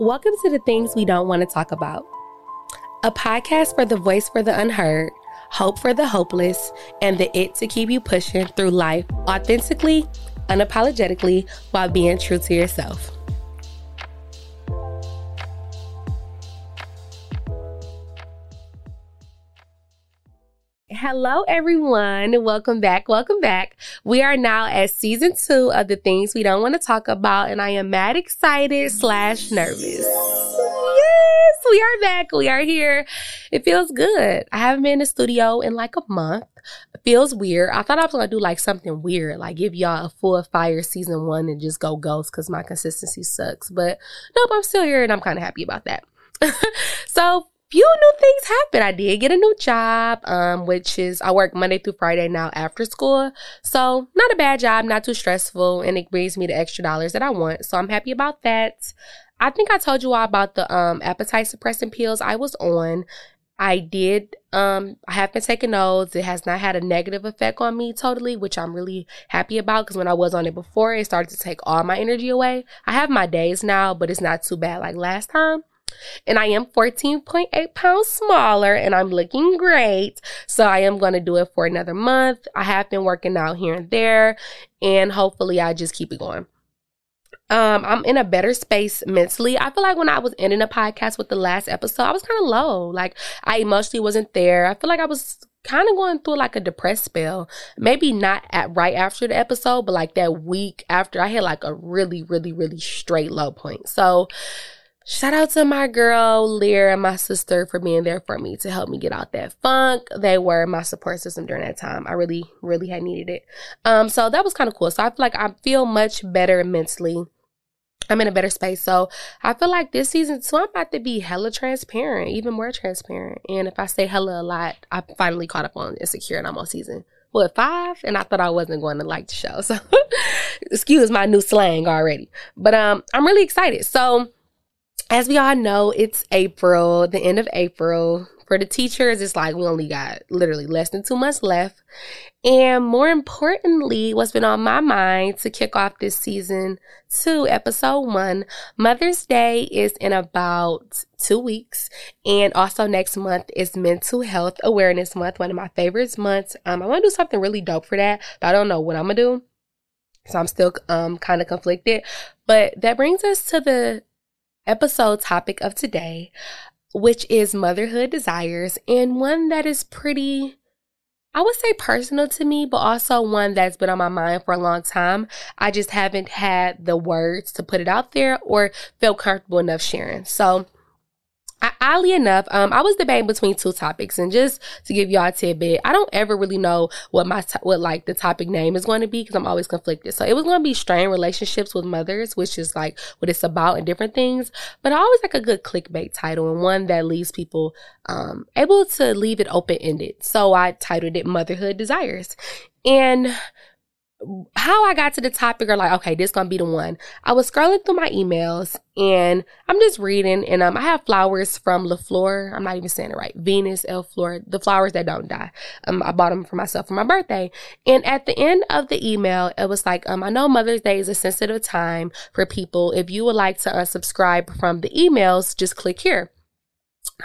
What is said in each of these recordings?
Welcome to the things we don't want to talk about. A podcast for the voice for the unheard, hope for the hopeless, and the it to keep you pushing through life authentically, unapologetically, while being true to yourself. Hello, everyone. Welcome back. Welcome back. We are now at season two of the things we don't want to talk about, and I am mad excited slash nervous. Yes, we are back. We are here. It feels good. I haven't been in the studio in like a month. It feels weird. I thought I was gonna do like something weird, like give y'all a full fire season one and just go ghost because my consistency sucks. But nope, I'm still here and I'm kind of happy about that. so few new things happened. I did get a new job, um, which is I work Monday through Friday now after school. So not a bad job, not too stressful, and it brings me the extra dollars that I want. So I'm happy about that. I think I told you all about the um appetite suppressant pills I was on. I did um I have been taking those. It has not had a negative effect on me totally, which I'm really happy about because when I was on it before, it started to take all my energy away. I have my days now, but it's not too bad like last time and I am 14.8 pounds smaller and I'm looking great. So I am going to do it for another month. I have been working out here and there and hopefully I just keep it going. Um, I'm in a better space mentally. I feel like when I was ending a podcast with the last episode, I was kind of low. Like I emotionally wasn't there. I feel like I was kind of going through like a depressed spell. Maybe not at right after the episode, but like that week after I had like a really, really, really straight low point. So Shout out to my girl Lear and my sister for being there for me to help me get out that funk. They were my support system during that time. I really, really had needed it. Um, so that was kind of cool. So I feel like I feel much better mentally. I'm in a better space. So I feel like this season two, I'm about to be hella transparent, even more transparent. And if I say hella a lot, I finally caught up on Insecure and I'm on season what five and i thought i wasn't going to like the show so excuse my new slang already but um i'm really excited so as we all know, it's April, the end of April. For the teachers, it's like we only got literally less than two months left. And more importantly, what's been on my mind to kick off this season two, episode one, Mother's Day is in about two weeks. And also next month is Mental Health Awareness Month, one of my favorite months. Um, I want to do something really dope for that, but I don't know what I'm gonna do. So I'm still um kind of conflicted. But that brings us to the episode topic of today, which is motherhood desires, and one that is pretty, I would say personal to me, but also one that's been on my mind for a long time. I just haven't had the words to put it out there or feel comfortable enough sharing. So, oddly enough, um, I was debating between two topics, and just to give y'all a tidbit, I don't ever really know what my to- what like the topic name is going to be because I'm always conflicted. So it was going to be strained relationships with mothers, which is like what it's about and different things. But I always like a good clickbait title and one that leaves people um, able to leave it open ended. So I titled it "Motherhood Desires," and how I got to the topic or like, okay, this gonna be the one. I was scrolling through my emails and I'm just reading and um I have flowers from LaFleur. I'm not even saying it right. Venus L Fleur, the flowers that don't die. Um I bought them for myself for my birthday. And at the end of the email, it was like, um I know Mother's Day is a sensitive time for people. If you would like to unsubscribe from the emails, just click here.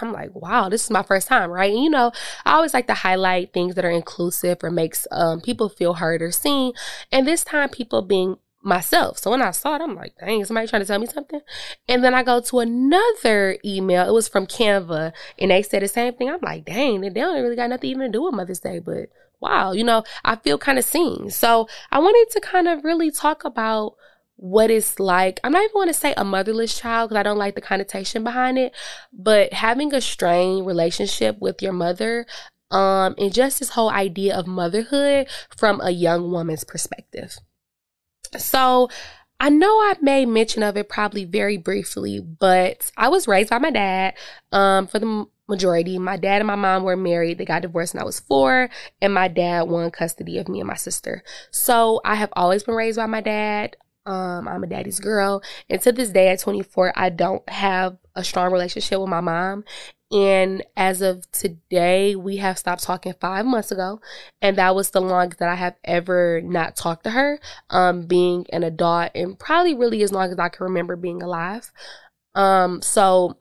I'm like, wow, this is my first time, right? And you know, I always like to highlight things that are inclusive or makes um, people feel heard or seen. And this time, people being myself. So when I saw it, I'm like, dang, somebody trying to tell me something? And then I go to another email. It was from Canva, and they said the same thing. I'm like, dang, they don't really got nothing even to do with Mother's Day, but wow, you know, I feel kind of seen. So I wanted to kind of really talk about what it's like. I'm not even going to say a motherless child because I don't like the connotation behind it, but having a strained relationship with your mother, um, and just this whole idea of motherhood from a young woman's perspective. So, I know I made mention of it probably very briefly, but I was raised by my dad. Um, for the majority, my dad and my mom were married. They got divorced when I was four, and my dad won custody of me and my sister. So I have always been raised by my dad. Um, I'm a daddy's girl. And to this day at 24, I don't have a strong relationship with my mom. And as of today, we have stopped talking five months ago. And that was the longest that I have ever not talked to her, um, being an adult and probably really as long as I can remember being alive. Um, so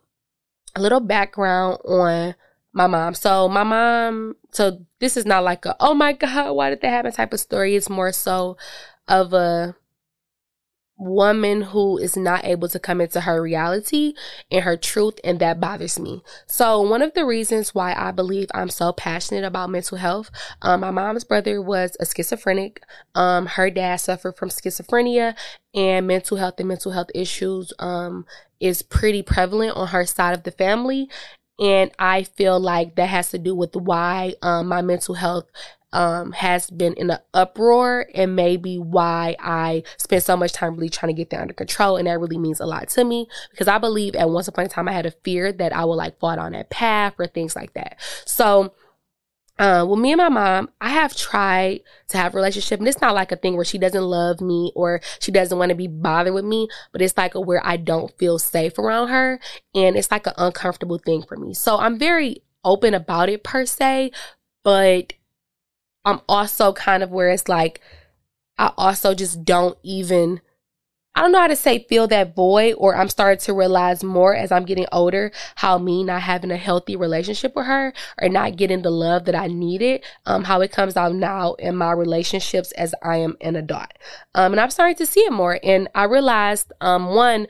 a little background on my mom. So my mom, so this is not like a, oh my God, why did that happen type of story. It's more so of a woman who is not able to come into her reality and her truth and that bothers me. So one of the reasons why i believe i'm so passionate about mental health um, my mom's brother was a schizophrenic. Um, her dad suffered from schizophrenia and mental health and mental health issues um, is pretty prevalent on her side of the family. And I feel like that has to do with why um, my mental health um, has been in an uproar and maybe why I spent so much time really trying to get that under control. And that really means a lot to me because I believe at once upon a time I had a fear that I would like fall down that path or things like that. So, uh, well, me and my mom, I have tried to have a relationship, and it's not like a thing where she doesn't love me or she doesn't want to be bothered with me, but it's like a where I don't feel safe around her, and it's like an uncomfortable thing for me. So I'm very open about it per se, but I'm also kind of where it's like, I also just don't even, I don't know how to say feel that void, or I'm starting to realize more as I'm getting older how me not having a healthy relationship with her or not getting the love that I needed, um, how it comes out now in my relationships as I am an adult. Um, and I'm starting to see it more. And I realized, um, one,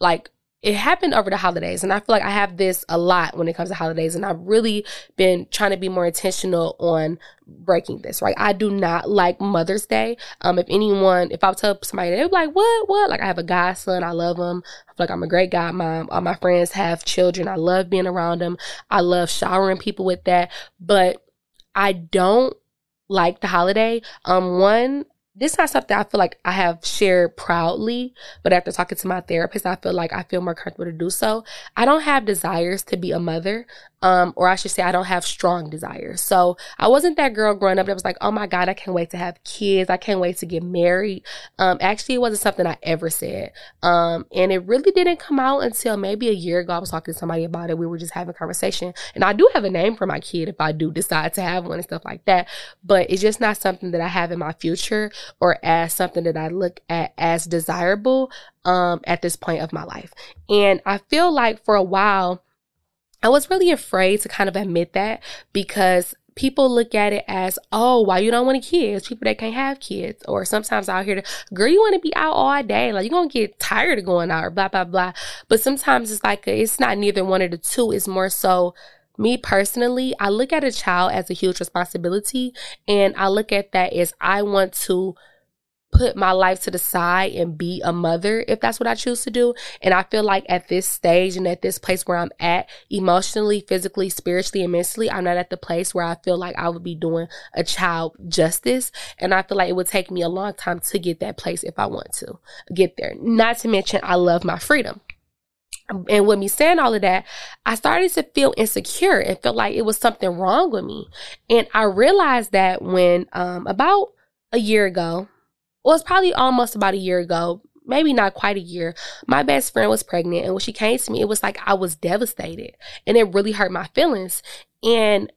like it happened over the holidays and i feel like i have this a lot when it comes to holidays and i've really been trying to be more intentional on breaking this right? I do not like mother's day. Um if anyone if i tell somebody they're like what? What? Like i have a godson. I love him. I feel like i'm a great godmom. All my friends have children. I love being around them. I love showering people with that. But i don't like the holiday. Um one this is not something I feel like I have shared proudly, but after talking to my therapist, I feel like I feel more comfortable to do so. I don't have desires to be a mother um, or I should say, I don't have strong desires. So I wasn't that girl growing up that was like, oh my God, I can't wait to have kids. I can't wait to get married. Um, actually, it wasn't something I ever said. Um, and it really didn't come out until maybe a year ago. I was talking to somebody about it. We were just having a conversation. And I do have a name for my kid if I do decide to have one and stuff like that. But it's just not something that I have in my future or as something that I look at as desirable um, at this point of my life. And I feel like for a while, I was really afraid to kind of admit that because people look at it as, oh, why you don't want kids? People that can't have kids. Or sometimes I'll hear girl, you want to be out all day. Like you're going to get tired of going out or blah, blah, blah. But sometimes it's like, it's not neither one of the two. It's more so me personally, I look at a child as a huge responsibility. And I look at that as I want to put my life to the side and be a mother if that's what I choose to do. And I feel like at this stage and at this place where I'm at emotionally, physically, spiritually, and mentally, I'm not at the place where I feel like I would be doing a child justice. And I feel like it would take me a long time to get that place if I want to get there. Not to mention, I love my freedom. And with me saying all of that, I started to feel insecure and felt like it was something wrong with me. And I realized that when um, about a year ago, well, it's probably almost about a year ago, maybe not quite a year. My best friend was pregnant, and when she came to me, it was like I was devastated, and it really hurt my feelings. And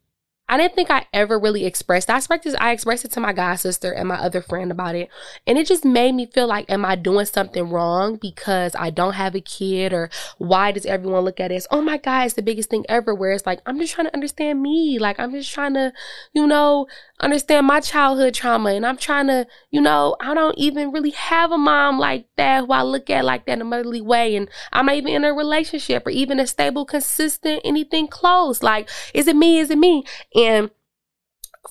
I didn't think I ever really expressed. I expressed I expressed it to my god sister and my other friend about it, and it just made me feel like, am I doing something wrong because I don't have a kid, or why does everyone look at it as, oh my god, it's the biggest thing ever? Where it's like I'm just trying to understand me, like I'm just trying to, you know, understand my childhood trauma, and I'm trying to, you know, I don't even really have a mom like that who I look at like that in a motherly way, and I'm not even in a relationship or even a stable, consistent, anything close. Like, is it me? Is it me?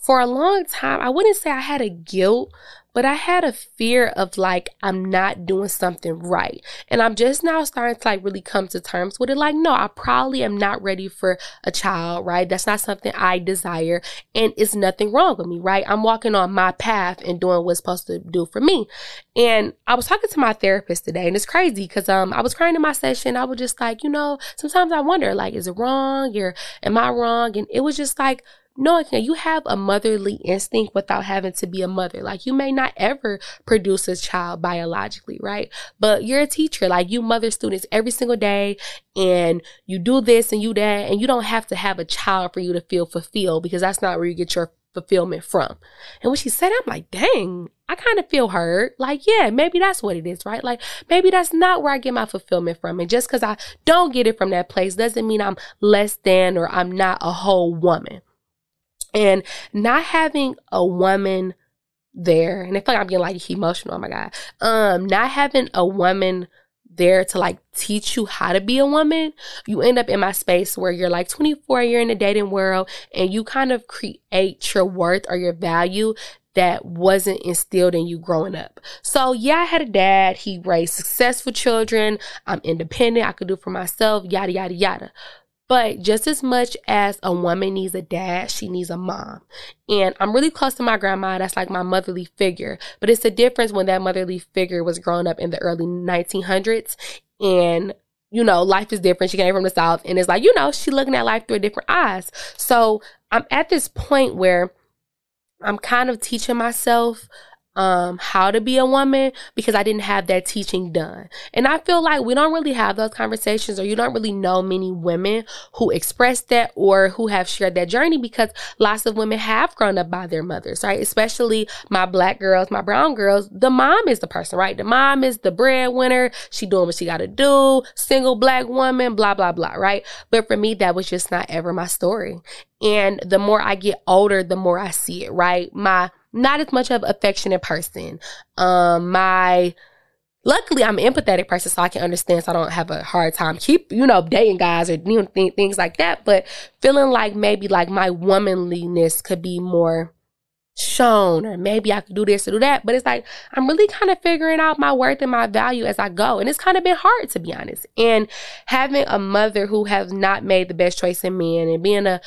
For a long time, I wouldn't say I had a guilt, but I had a fear of like, I'm not doing something right. And I'm just now starting to like really come to terms with it. Like, no, I probably am not ready for a child, right? That's not something I desire. And it's nothing wrong with me, right? I'm walking on my path and doing what's supposed to do for me. And I was talking to my therapist today and it's crazy because um I was crying in my session. I was just like, you know, sometimes I wonder, like, is it wrong or am I wrong? And it was just like, no, you have a motherly instinct without having to be a mother. Like you may not ever produce a child biologically, right? But you're a teacher. Like you mother students every single day and you do this and you that and you don't have to have a child for you to feel fulfilled because that's not where you get your fulfillment from. And when she said, I'm like, dang, I kind of feel hurt. Like, yeah, maybe that's what it is, right? Like, maybe that's not where I get my fulfillment from. And just because I don't get it from that place doesn't mean I'm less than or I'm not a whole woman. And not having a woman there, and I feel like I'm getting like emotional, oh my God. Um, not having a woman there to like teach you how to be a woman, you end up in my space where you're like 24, you're in the dating world, and you kind of create your worth or your value that wasn't instilled in you growing up. So yeah, I had a dad. He raised successful children. I'm independent. I could do for myself, yada, yada, yada. But just as much as a woman needs a dad, she needs a mom. And I'm really close to my grandma. That's like my motherly figure. But it's a difference when that motherly figure was growing up in the early 1900s and you know, life is different. She came from the South and it's like, you know, she looking at life through different eyes. So I'm at this point where I'm kind of teaching myself um how to be a woman because I didn't have that teaching done. And I feel like we don't really have those conversations or you don't really know many women who express that or who have shared that journey because lots of women have grown up by their mothers, right? Especially my black girls, my brown girls, the mom is the person, right? The mom is the breadwinner. She doing what she got to do, single black woman, blah blah blah, right? But for me that was just not ever my story. And the more I get older, the more I see it, right? My not as much of affectionate person. Um, my luckily I'm an empathetic person, so I can understand. So I don't have a hard time keep you know dating guys or you know, th- things like that. But feeling like maybe like my womanliness could be more shown or maybe I could do this or do that. But it's like I'm really kind of figuring out my worth and my value as I go. And it's kind of been hard to be honest. And having a mother who has not made the best choice in men and being a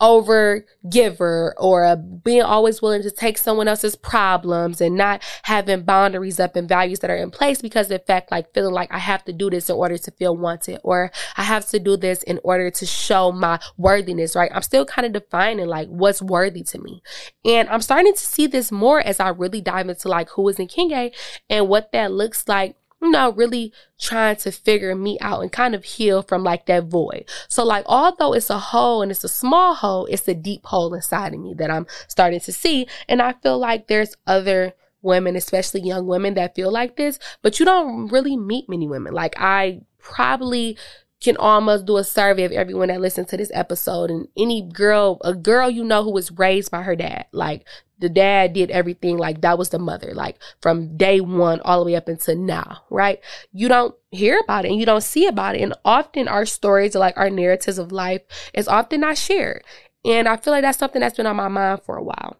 over giver or being always willing to take someone else's problems and not having boundaries up and values that are in place because in fact like feeling like I have to do this in order to feel wanted or I have to do this in order to show my worthiness, right? I'm still kind of defining like what's worthy to me. And I'm starting to see this more as I really dive into like who is in Nkenge and what that looks like you know, really trying to figure me out and kind of heal from like that void. So like, although it's a hole and it's a small hole, it's a deep hole inside of me that I'm starting to see. And I feel like there's other women, especially young women that feel like this, but you don't really meet many women. Like I probably can almost do a survey of everyone that listens to this episode and any girl, a girl you know who was raised by her dad. Like the dad did everything like that was the mother, like from day one all the way up until now, right? You don't hear about it and you don't see about it. And often our stories, are like our narratives of life, is often not shared. And I feel like that's something that's been on my mind for a while.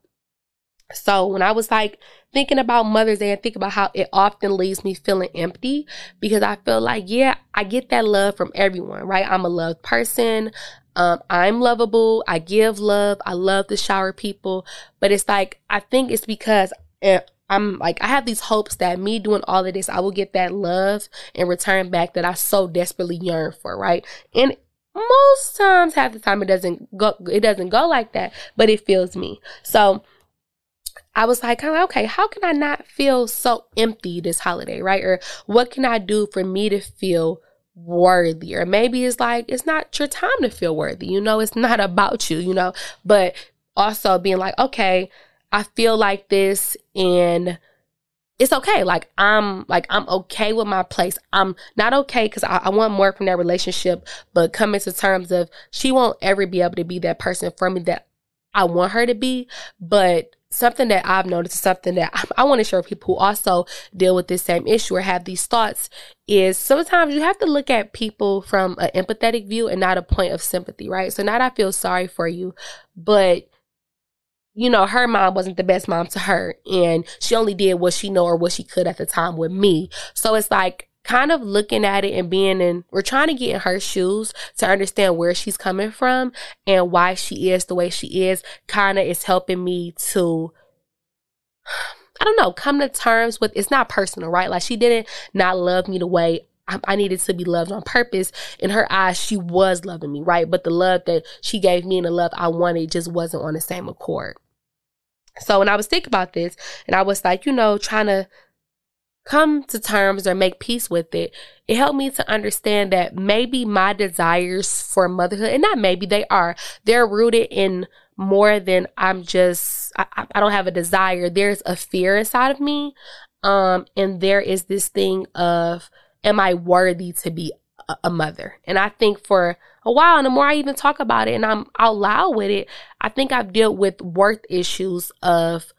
So when I was like thinking about Mother's Day and think about how it often leaves me feeling empty because I feel like, yeah, I get that love from everyone, right? I'm a loved person. Um, I'm lovable. I give love. I love to shower people. But it's like, I think it's because eh, I'm like, I have these hopes that me doing all of this, I will get that love and return back that I so desperately yearn for, right? And most times, half the time, it doesn't go, it doesn't go like that, but it feels me. So, I was like, kind of okay, how can I not feel so empty this holiday, right? Or what can I do for me to feel worthy? Or maybe it's like, it's not your time to feel worthy, you know, it's not about you, you know, but also being like, okay, I feel like this and it's okay. Like I'm like I'm okay with my place. I'm not okay because I, I, want more from that relationship, but coming to terms of she won't ever be able to be that person for me that I want her to be. But something that I've noticed, something that I, I want to share with people who also deal with this same issue or have these thoughts is sometimes you have to look at people from an empathetic view and not a point of sympathy, right? So not I feel sorry for you, but you know, her mom wasn't the best mom to her and she only did what she know or what she could at the time with me. So it's like kind of looking at it and being in, we're trying to get in her shoes to understand where she's coming from and why she is the way she is, kind of is helping me to, I don't know, come to terms with it's not personal, right? Like she didn't not love me the way I, needed to be loved on purpose. In her eyes, she was loving me, right? But the love that she gave me and the love I wanted just wasn't on the same accord. So when I was thinking about this and I was like, you know, trying to come to terms or make peace with it, it helped me to understand that maybe my desires for motherhood, and not maybe they are, they're rooted in more than I'm just I, I don't have a desire. There's a fear inside of me. Um, and there is this thing of am I worthy to be a, a mother? And I think for a while, and the more I even talk about it and I'm out loud with it, I think I've dealt with worth issues of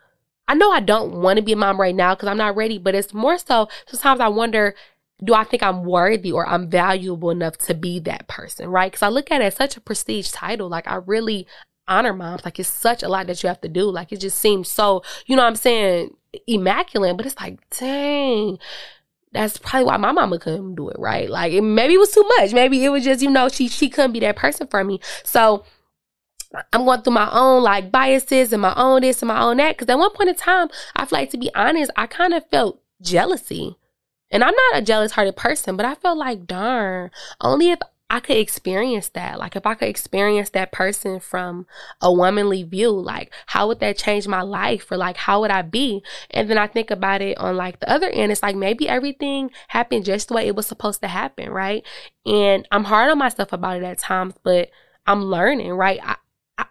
I know I don't want to be a mom right now because I'm not ready, but it's more so sometimes I wonder do I think I'm worthy or I'm valuable enough to be that person, right? Because I look at it as such a prestige title. Like I really honor moms. Like it's such a lot that you have to do. Like it just seems so, you know what I'm saying, immaculate. But it's like, dang, that's probably why my mama couldn't do it, right? Like maybe it was too much. Maybe it was just, you know, she she couldn't be that person for me. So I'm going through my own like biases and my own this and my own that. Cause at one point in time, I feel like to be honest, I kind of felt jealousy. And I'm not a jealous hearted person, but I felt like, darn, only if I could experience that. Like if I could experience that person from a womanly view, like how would that change my life or like how would I be? And then I think about it on like the other end. It's like maybe everything happened just the way it was supposed to happen, right? And I'm hard on myself about it at times, but I'm learning, right? I,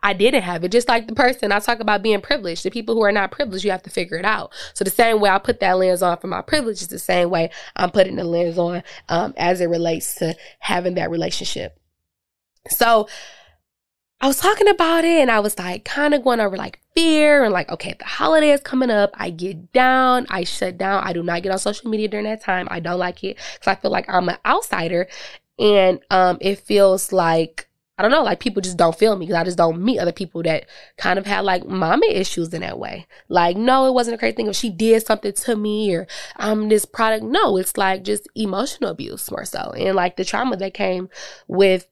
I didn't have it. Just like the person I talk about being privileged. The people who are not privileged, you have to figure it out. So the same way I put that lens on for my privilege is the same way I'm putting the lens on um, as it relates to having that relationship. So I was talking about it and I was like kind of going over like fear and like, okay, the holiday is coming up. I get down. I shut down. I do not get on social media during that time. I don't like it because I feel like I'm an outsider and um, it feels like I don't know, like people just don't feel me because I just don't meet other people that kind of had like mama issues in that way. Like, no, it wasn't a great thing if she did something to me or I'm this product. No, it's like just emotional abuse more so. And like the trauma that came with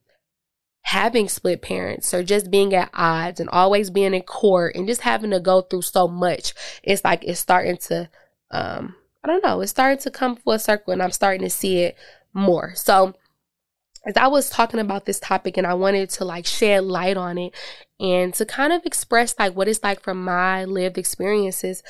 having split parents or just being at odds and always being in court and just having to go through so much. It's like it's starting to um I don't know, it's starting to come full circle and I'm starting to see it more. So as I was talking about this topic and I wanted to like shed light on it and to kind of express like what it's like from my lived experiences,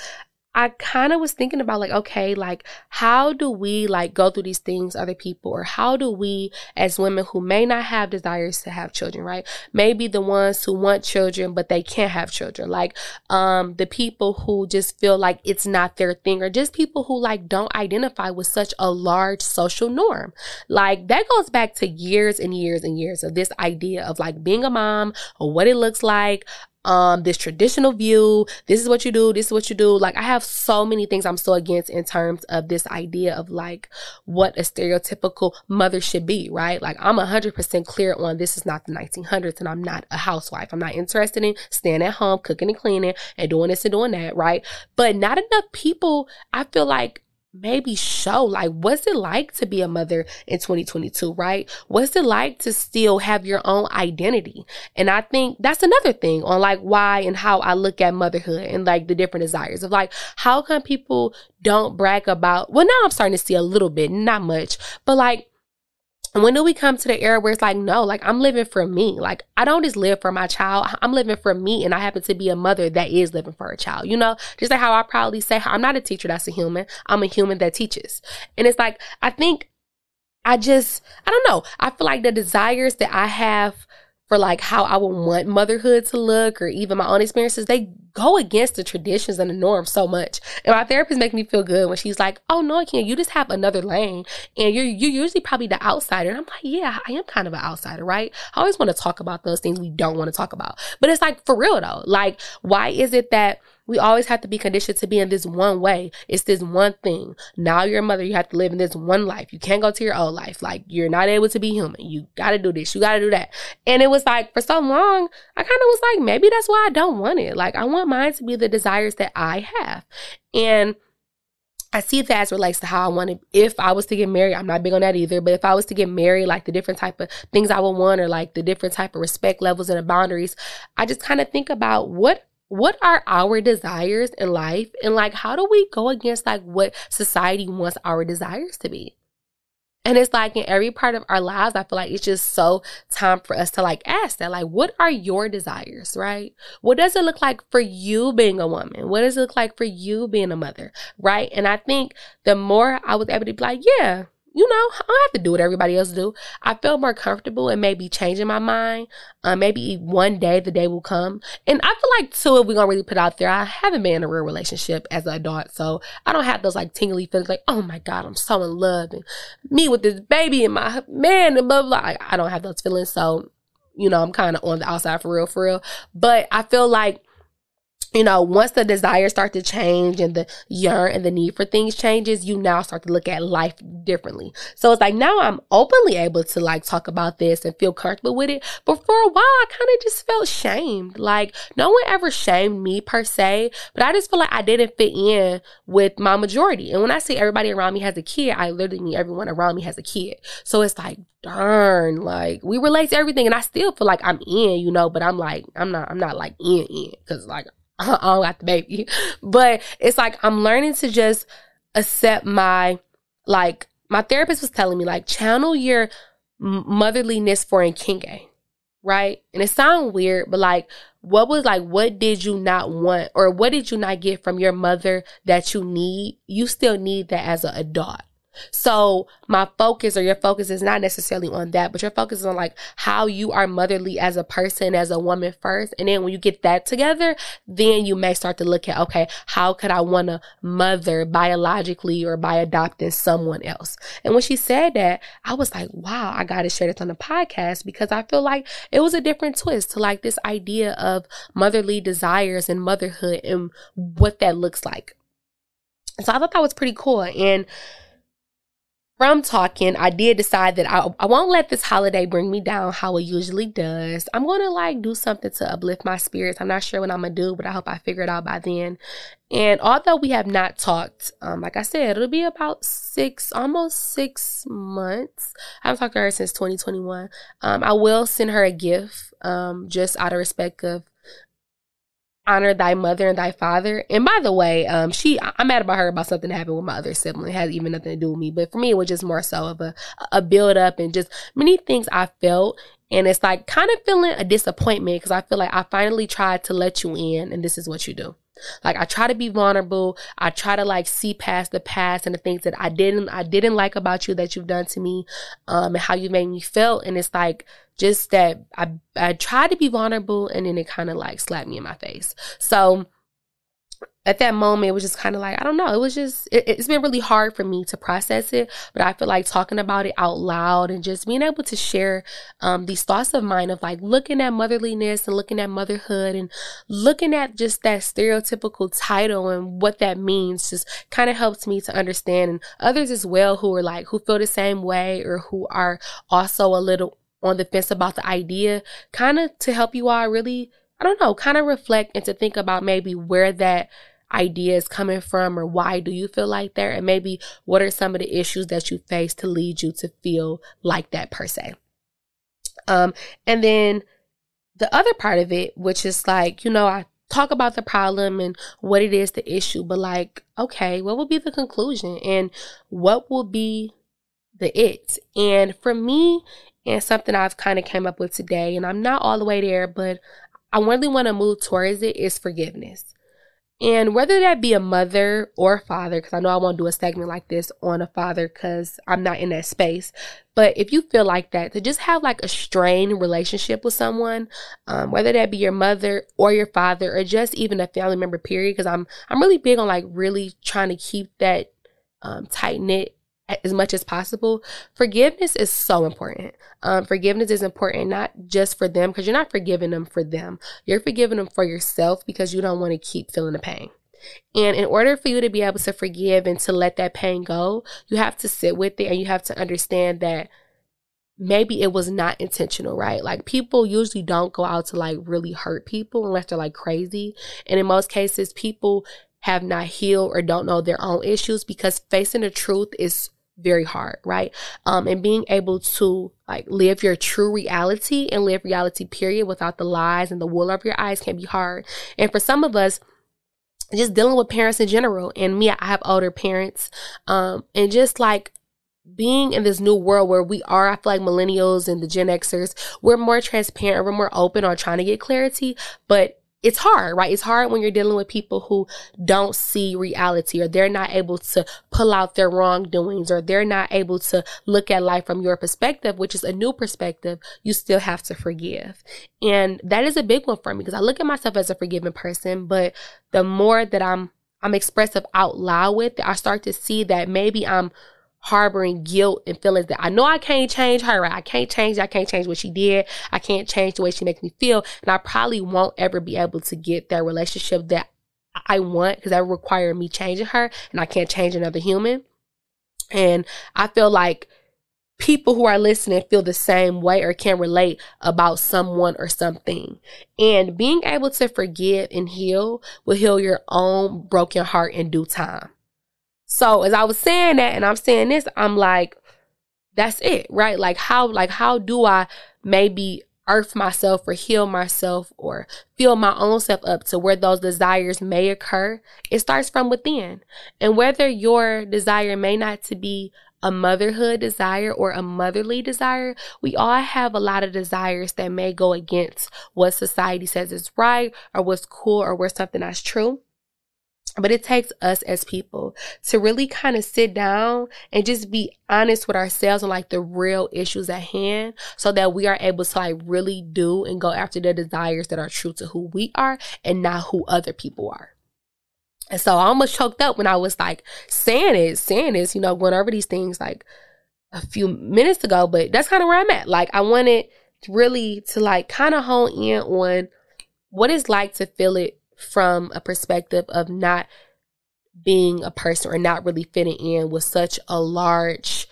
I kind of was thinking about like, okay, like how do we like go through these things, other people, or how do we, as women who may not have desires to have children, right? Maybe the ones who want children, but they can't have children, like um the people who just feel like it's not their thing, or just people who like don't identify with such a large social norm. Like that goes back to years and years and years of this idea of like being a mom or what it looks like, um this traditional view this is what you do this is what you do. Like i have so many things i'm so against in terms of this idea of like what a stereotypical mother should be right? Like i'm 100% clear on this is not the 1900s and i'm not a housewife. I'm not interested in staying at home cooking and cleaning and doing this and doing that right? But not enough people i feel like maybe show like what's it like to be a mother in 2022 right? What's it like to still have your own identity? And i think that's another thing on like why and how i look at motherhood and like the different desires of like how come people don't brag about well now i'm starting to see a little bit not much but like when do we come to the era where it's like, no, like I'm living for me. Like I don't just live for my child. I'm living for me. And I happen to be a mother that is living for a child, you know, just like how I proudly say, I'm not a teacher that's a human. I'm a human that teaches. And it's like, I think I just, I don't know. I feel like the desires that I have for like how I would want motherhood to look or even my own experiences, they go against the traditions and the norms so much. And my therapist makes me feel good when she's like, Oh no, can't. You just have another lane and you're you're usually probably the outsider. And I'm like, Yeah, I am kind of an outsider, right? I always want to talk about those things we don't want to talk about. But it's like for real though. Like, why is it that we always have to be conditioned to be in this one way. It's this one thing. Now you're a mother, you have to live in this one life. You can't go to your old life. Like you're not able to be human. You gotta do this, you gotta do that. And it was like for so long, I kind of was like, maybe that's why I don't want it. Like I want mine to be the desires that I have. And I see that as relates to how I want to. If I was to get married, I'm not big on that either. But if I was to get married, like the different type of things I would want, or like the different type of respect levels and the boundaries, I just kind of think about what what are our desires in life and like how do we go against like what society wants our desires to be and it's like in every part of our lives i feel like it's just so time for us to like ask that like what are your desires right? What does it look like for you being a woman? What does it look like for you being a mother right? And i think the more i was able to be like yeah you know, I don't have to do what everybody else do. I feel more comfortable and maybe changing my mind. Uh, maybe one day the day will come. And I feel like too, if we're gonna really put out there, I haven't been in a real relationship as an adult. So I don't have those like tingly feelings like, oh my God, I'm so in love and me with this baby and my man and blah blah. I don't have those feelings. So, you know, I'm kind of on the outside for real, for real. But I feel like you know, once the desires start to change and the yearn and the need for things changes, you now start to look at life differently. So it's like now I'm openly able to like talk about this and feel comfortable with it. But for a while, I kind of just felt shamed. Like no one ever shamed me per se, but I just feel like I didn't fit in with my majority. And when I say everybody around me has a kid, I literally mean everyone around me has a kid. So it's like, darn, like we relate to everything and I still feel like I'm in, you know, but I'm like, I'm not, I'm not like in, in. Cause like I don't got the baby. But it's like I'm learning to just accept my like my therapist was telling me like channel your motherliness for Nkenge, right? And it sounds weird, but like what was like what did you not want or what did you not get from your mother that you need? You still need that as an adult. So my focus or your focus is not necessarily on that, but your focus is on like how you are motherly as a person, as a woman first. And then when you get that together, then you may start to look at, okay, how could I want to mother biologically or by adopting someone else? And when she said that, I was like, wow, I got to share this on the podcast because I feel like it was a different twist to like this idea of motherly desires and motherhood and what that looks like. So I thought that was pretty cool. And from talking, I did decide that I, I won't let this holiday bring me down how it usually does. I'm going to like do something to uplift my spirits. I'm not sure what I'm going to do, but I hope I figure it out by then. And although we have not talked, um, like I said, it'll be about six, almost six months. I haven't talked to her since 2021. Um, I will send her a gift, um, just out of respect of honor thy mother and thy father. And by the way, um, she I'm mad about her about something that happened with my other sibling. It has even nothing to do with me. But for me, it was just more so of a a build up and just many things I felt. And it's like kind of feeling a disappointment because I feel like I finally tried to let you in, and this is what you do. Like I try to be vulnerable. I try to like see past the past and the things that I didn't I didn't like about you that you've done to me, um, and how you made me feel. And it's like just that I I tried to be vulnerable and then it kind of like slapped me in my face. So at that moment, it was just kind of like, I don't know. It was just, it, has been really hard for me to process it. But I feel like talking about it out loud and just being able to share um, these thoughts of mine of like looking at motherliness and looking at motherhood and looking at just that stereotypical title and what that means just kind of helps me to understand. And others as well who are like, who feel the same way or who are also a little on the fence about the idea, kind of to help you all really, I don't know, kind of reflect and to think about maybe where that idea is coming from or why do you feel like that? And maybe what are some of the issues that you face to lead you to feel like that per se? Um and then the other part of it which is like you know i talk about the problem and what it is the issue but like okay what will be the conclusion and what will be the it? And for me and something i've kind of came up with today and i'm not all the way there but i really want to move towards it is forgiveness and whether that be a mother or a father, because I know I won't do a segment like this on a father because I'm not in that space. But if you feel like that, to just have like a strained relationship with someone, um, whether that be your mother or your father or just even a family member, period, because I'm I'm really big on like really trying to keep that um, tight knit as much as possible. Forgiveness is so important. Um, forgiveness is important not just for them because you're not forgiving them for them. You're forgiving them for yourself because you don't want to keep feeling the pain. And in order for you to be able to forgive and to let that pain go, you have to sit with it and you have to understand that maybe it was not intentional, right? Like people usually don't go out to like really hurt people unless they're like crazy. And in most cases, people have not healed or don't know their own issues because facing the truth is very hard, right? Um, and being able to like live your true reality and live reality period without the lies and the wool over your eyes can be hard. And for some of us, just dealing with parents in general, and me, I have older parents, um, and just like being in this new world where we are, I feel like millennials and the Gen Xers, we're more transparent, we're more open on trying to get clarity, but it's hard, right? It's hard when you're dealing with people who don't see reality or they're not able to pull out their wrongdoings or they're not able to look at life from your perspective, which is a new perspective. You still have to forgive. And that is a big one for me because I look at myself as a forgiving person, but the more that I'm, I'm expressive out loud with it, I start to see that maybe I'm harboring guilt and feelings that I know I can't change her. I can't change. I can't change what she did. I can't change the way she makes me feel. And I probably won't ever be able to get that relationship that I want because that would require me changing her and I can't change another human. And I feel like people who are listening feel the same way or can relate about someone or something. And being able to forgive and heal will heal your own broken heart in due time. So as I was saying that and I'm saying this, I'm like, that's it, right? Like how like how do I maybe earth myself or heal myself or fill my own self up to where those desires may occur? It starts from within. And whether your desire may not to be a motherhood desire or a motherly desire, we all have a lot of desires that may go against what society says is right or what's cool or where something that's true. But it takes us as people to really kind of sit down and just be honest with ourselves on like the real issues at hand so that we are able to like really do and go after the desires that are true to who we are and not who other people are. And so I almost choked up when I was like saying it, saying this, you know, going over these things like a few minutes ago, but that's kind of where I'm at. Like I wanted really to like kind of hone in on what it's like to feel it from a perspective of not being a person or not really fitting in with such a large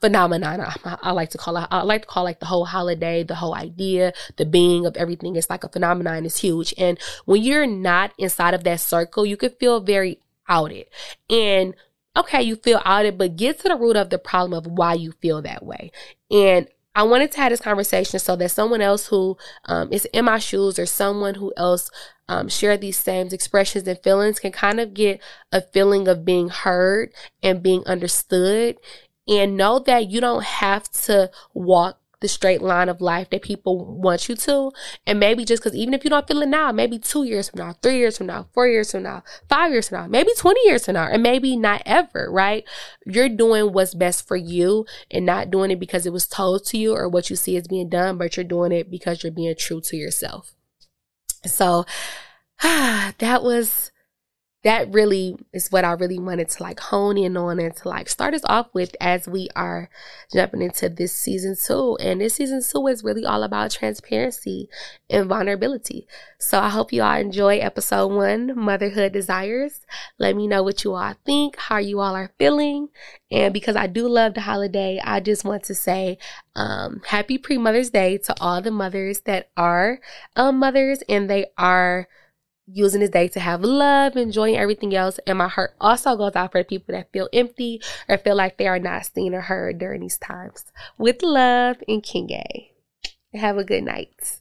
phenomenon. I, I, like to call it, I like to call like the whole holiday, the whole idea, the being of everything. It's like a phenomenon. It's huge. And when you're not inside of that circle, you could feel very outed. And okay, you feel outed, but get to the root of the problem of why you feel that way. And I wanted to have this conversation so that someone else who um, is in my shoes or someone who else um, share these same expressions and feelings can kind of get a feeling of being heard and being understood and know that you don't have to walk the straight line of life that people want you to. And maybe just because even if you don't feel it now, maybe two years from now, three years from now, four years from now, five years from now, maybe 20 years from now, and maybe not ever, right? You're doing what's best for you and not doing it because it was told to you or what you see is being done, but you're doing it because you're being true to yourself. So that was that really is what I really wanted to like hone in on and to like start us off with as we are jumping into this season two. And this season two is really all about transparency and vulnerability. So I hope you all enjoy episode one, Motherhood Desires. Let me know what you all think, how you all are feeling. And because I do love the holiday, I just want to say um, happy pre Mother's Day to all the mothers that are um, mothers and they are using this day to have love, enjoying everything else. And my heart also goes out for the people that feel empty or feel like they are not seen or heard during these times. With love Nkenge. Have a good night.